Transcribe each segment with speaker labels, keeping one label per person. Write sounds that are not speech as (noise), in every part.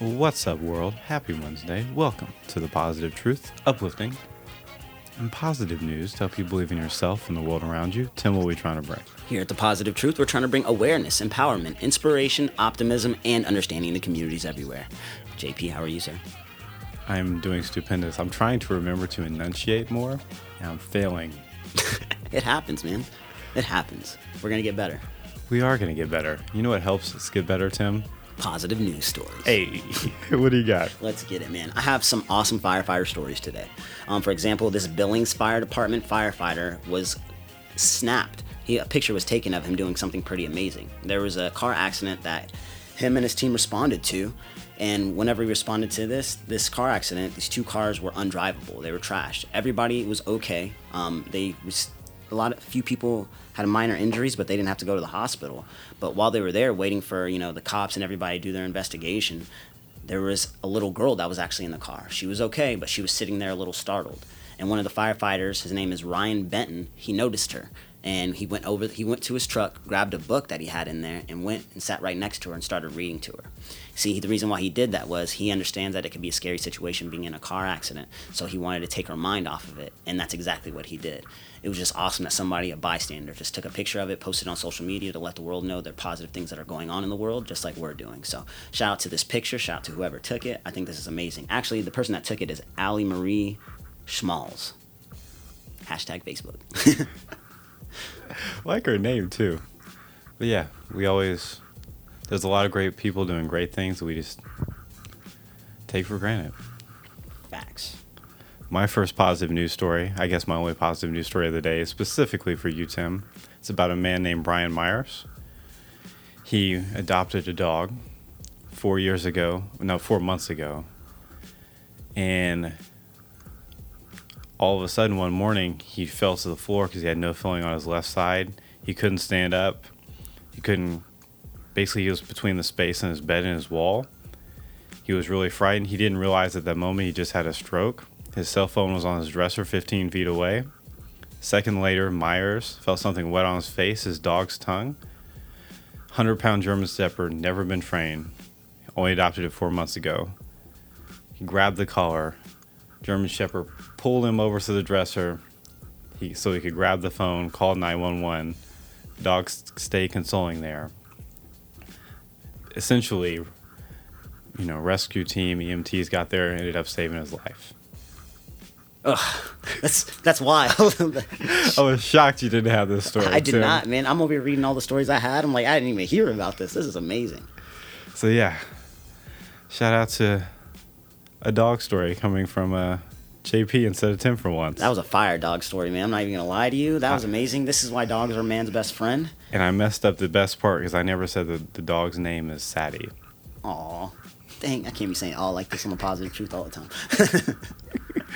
Speaker 1: What's up, world? Happy Wednesday. Welcome to the Positive Truth, uplifting and positive news to help you believe in yourself and the world around you. Tim, what are we trying to bring?
Speaker 2: Here at The Positive Truth, we're trying to bring awareness, empowerment, inspiration, optimism, and understanding to communities everywhere. JP, how are you, sir?
Speaker 1: I'm doing stupendous. I'm trying to remember to enunciate more, and I'm failing. (laughs)
Speaker 2: it happens, man. It happens. We're going to get better.
Speaker 1: We are going to get better. You know what helps us get better, Tim?
Speaker 2: Positive news stories.
Speaker 1: Hey, (laughs) what do you got?
Speaker 2: Let's get it, man. I have some awesome firefighter stories today. Um, for example, this Billings Fire Department firefighter was snapped. He, a picture was taken of him doing something pretty amazing. There was a car accident that him and his team responded to, and whenever he responded to this, this car accident, these two cars were undrivable. They were trashed. Everybody was okay. Um, they a lot of few people had minor injuries, but they didn't have to go to the hospital. But while they were there waiting for you know the cops and everybody to do their investigation, there was a little girl that was actually in the car. She was okay, but she was sitting there a little startled. And one of the firefighters, his name is Ryan Benton, he noticed her and he went over he went to his truck grabbed a book that he had in there and went and sat right next to her and started reading to her. See the reason why he did that was he understands that it could be a scary situation being in a car accident so he wanted to take her mind off of it and that's exactly what he did. It was just awesome that somebody a bystander just took a picture of it posted on social media to let the world know there are positive things that are going on in the world just like we're doing. So shout out to this picture shout out to whoever took it. I think this is amazing. Actually the person that took it is ali Marie Schmalls hashtag Facebook (laughs) (laughs)
Speaker 1: like her name too. But yeah, we always there's a lot of great people doing great things that we just take for granted.
Speaker 2: Facts.
Speaker 1: My first positive news story, I guess my only positive news story of the day, is specifically for you, Tim. It's about a man named Brian Myers. He adopted a dog four years ago, no, four months ago. And all of a sudden one morning he fell to the floor because he had no feeling on his left side. He couldn't stand up. He couldn't. Basically, he was between the space in his bed and his wall. He was really frightened. He didn't realize at that moment he just had a stroke. His cell phone was on his dresser 15 feet away. Second later, Myers felt something wet on his face, his dog's tongue. 100 pound German Shepherd, never been trained. Only adopted it four months ago. He grabbed the collar, German Shepherd pulled him over to the dresser he, so he could grab the phone, call 911. Dogs stay consoling there. Essentially, you know, rescue team, EMTs got there and ended up saving his life.
Speaker 2: Ugh, that's that's wild. (laughs)
Speaker 1: I was shocked you didn't have this story.
Speaker 2: I did Tim. not, man. I'm over here reading all the stories I had. I'm like, I didn't even hear about this. This is amazing.
Speaker 1: So yeah, shout out to a dog story coming from uh, JP instead of Tim for once.
Speaker 2: That was a fire dog story, man. I'm not even gonna lie to you. That was amazing. This is why dogs are man's best friend.
Speaker 1: And I messed up the best part because I never said that the dog's name is Sadie.
Speaker 2: Aw, dang! I can't be saying all like this on the positive truth all the time.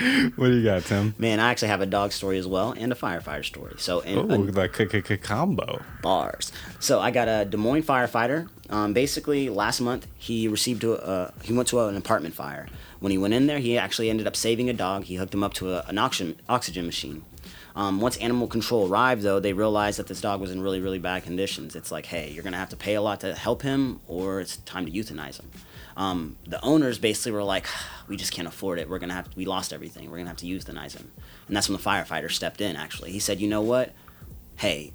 Speaker 2: (laughs)
Speaker 1: what do you got, Tim?
Speaker 2: Man, I actually have a dog story as well and a firefighter story. So,
Speaker 1: oh, like combo
Speaker 2: bars. So I got a Des Moines firefighter. Um, basically, last month he received a uh, he went to an apartment fire. When he went in there, he actually ended up saving a dog. He hooked him up to a, an oxygen oxygen machine. Um, once animal control arrived, though, they realized that this dog was in really, really bad conditions. It's like, hey, you're gonna have to pay a lot to help him, or it's time to euthanize him um, the owners basically were like, (sighs) we just can't afford it. We're gonna have to, we lost everything. We're gonna have to euthanize him. And that's when the firefighter stepped in. Actually, he said, you know what? Hey,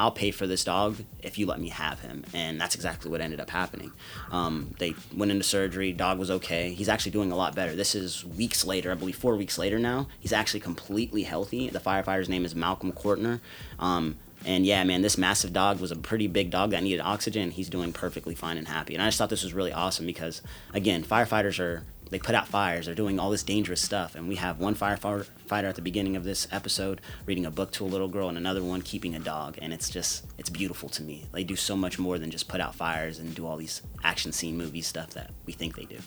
Speaker 2: I'll pay for this dog if you let me have him. And that's exactly what ended up happening. Um, they went into surgery. Dog was okay. He's actually doing a lot better. This is weeks later, I believe four weeks later now. He's actually completely healthy. The firefighter's name is Malcolm Courtner. Um, and yeah, man, this massive dog was a pretty big dog that needed oxygen. He's doing perfectly fine and happy. And I just thought this was really awesome because, again, firefighters are they put out fires. They're doing all this dangerous stuff, and we have one firefighter at the beginning of this episode reading a book to a little girl, and another one keeping a dog. And it's just it's beautiful to me. They do so much more than just put out fires and do all these action scene movie stuff that we think they do.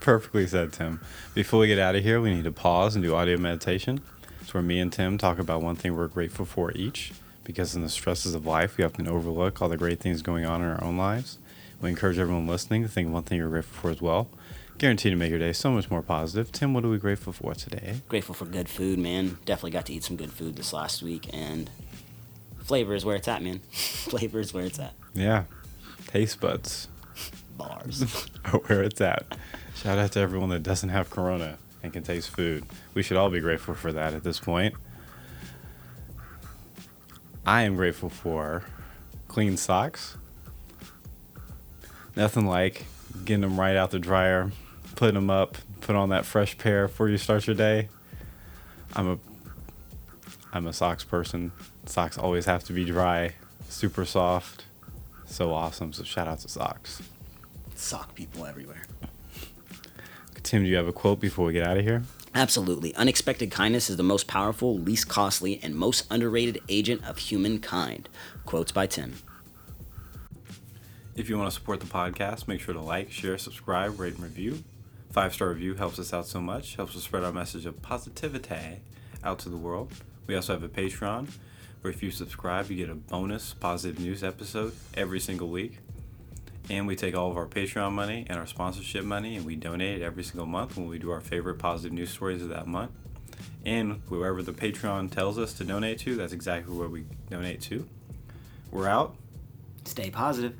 Speaker 1: Perfectly said, Tim. Before we get out of here, we need to pause and do audio meditation. It's where me and Tim talk about one thing we're grateful for each, because in the stresses of life, we often overlook all the great things going on in our own lives. We encourage everyone listening to think of one thing you're grateful for as well. Guaranteed to make your day so much more positive. Tim, what are we grateful for today?
Speaker 2: Grateful for good food, man. Definitely got to eat some good food this last week, and flavor is where it's at, man. (laughs) flavor is where it's at.
Speaker 1: Yeah. Taste buds.
Speaker 2: bars. (laughs)
Speaker 1: or where it's at. Shout out to everyone that doesn't have corona and can taste food. We should all be grateful for that at this point. I am grateful for clean socks. Nothing like getting them right out the dryer, putting them up, put on that fresh pair before you start your day. I'm a I'm a socks person. Socks always have to be dry, super soft, so awesome. So shout out to socks.
Speaker 2: Sock people everywhere.
Speaker 1: Tim, do you have a quote before we get out of here?
Speaker 2: Absolutely. Unexpected kindness is the most powerful, least costly, and most underrated agent of humankind. Quotes by Tim.
Speaker 1: If you want to support the podcast, make sure to like, share, subscribe, rate, and review. Five star review helps us out so much, helps us spread our message of positivity out to the world. We also have a Patreon where if you subscribe, you get a bonus positive news episode every single week. And we take all of our Patreon money and our sponsorship money and we donate it every single month when we do our favorite positive news stories of that month. And wherever the Patreon tells us to donate to, that's exactly where we donate to. We're out.
Speaker 2: Stay positive.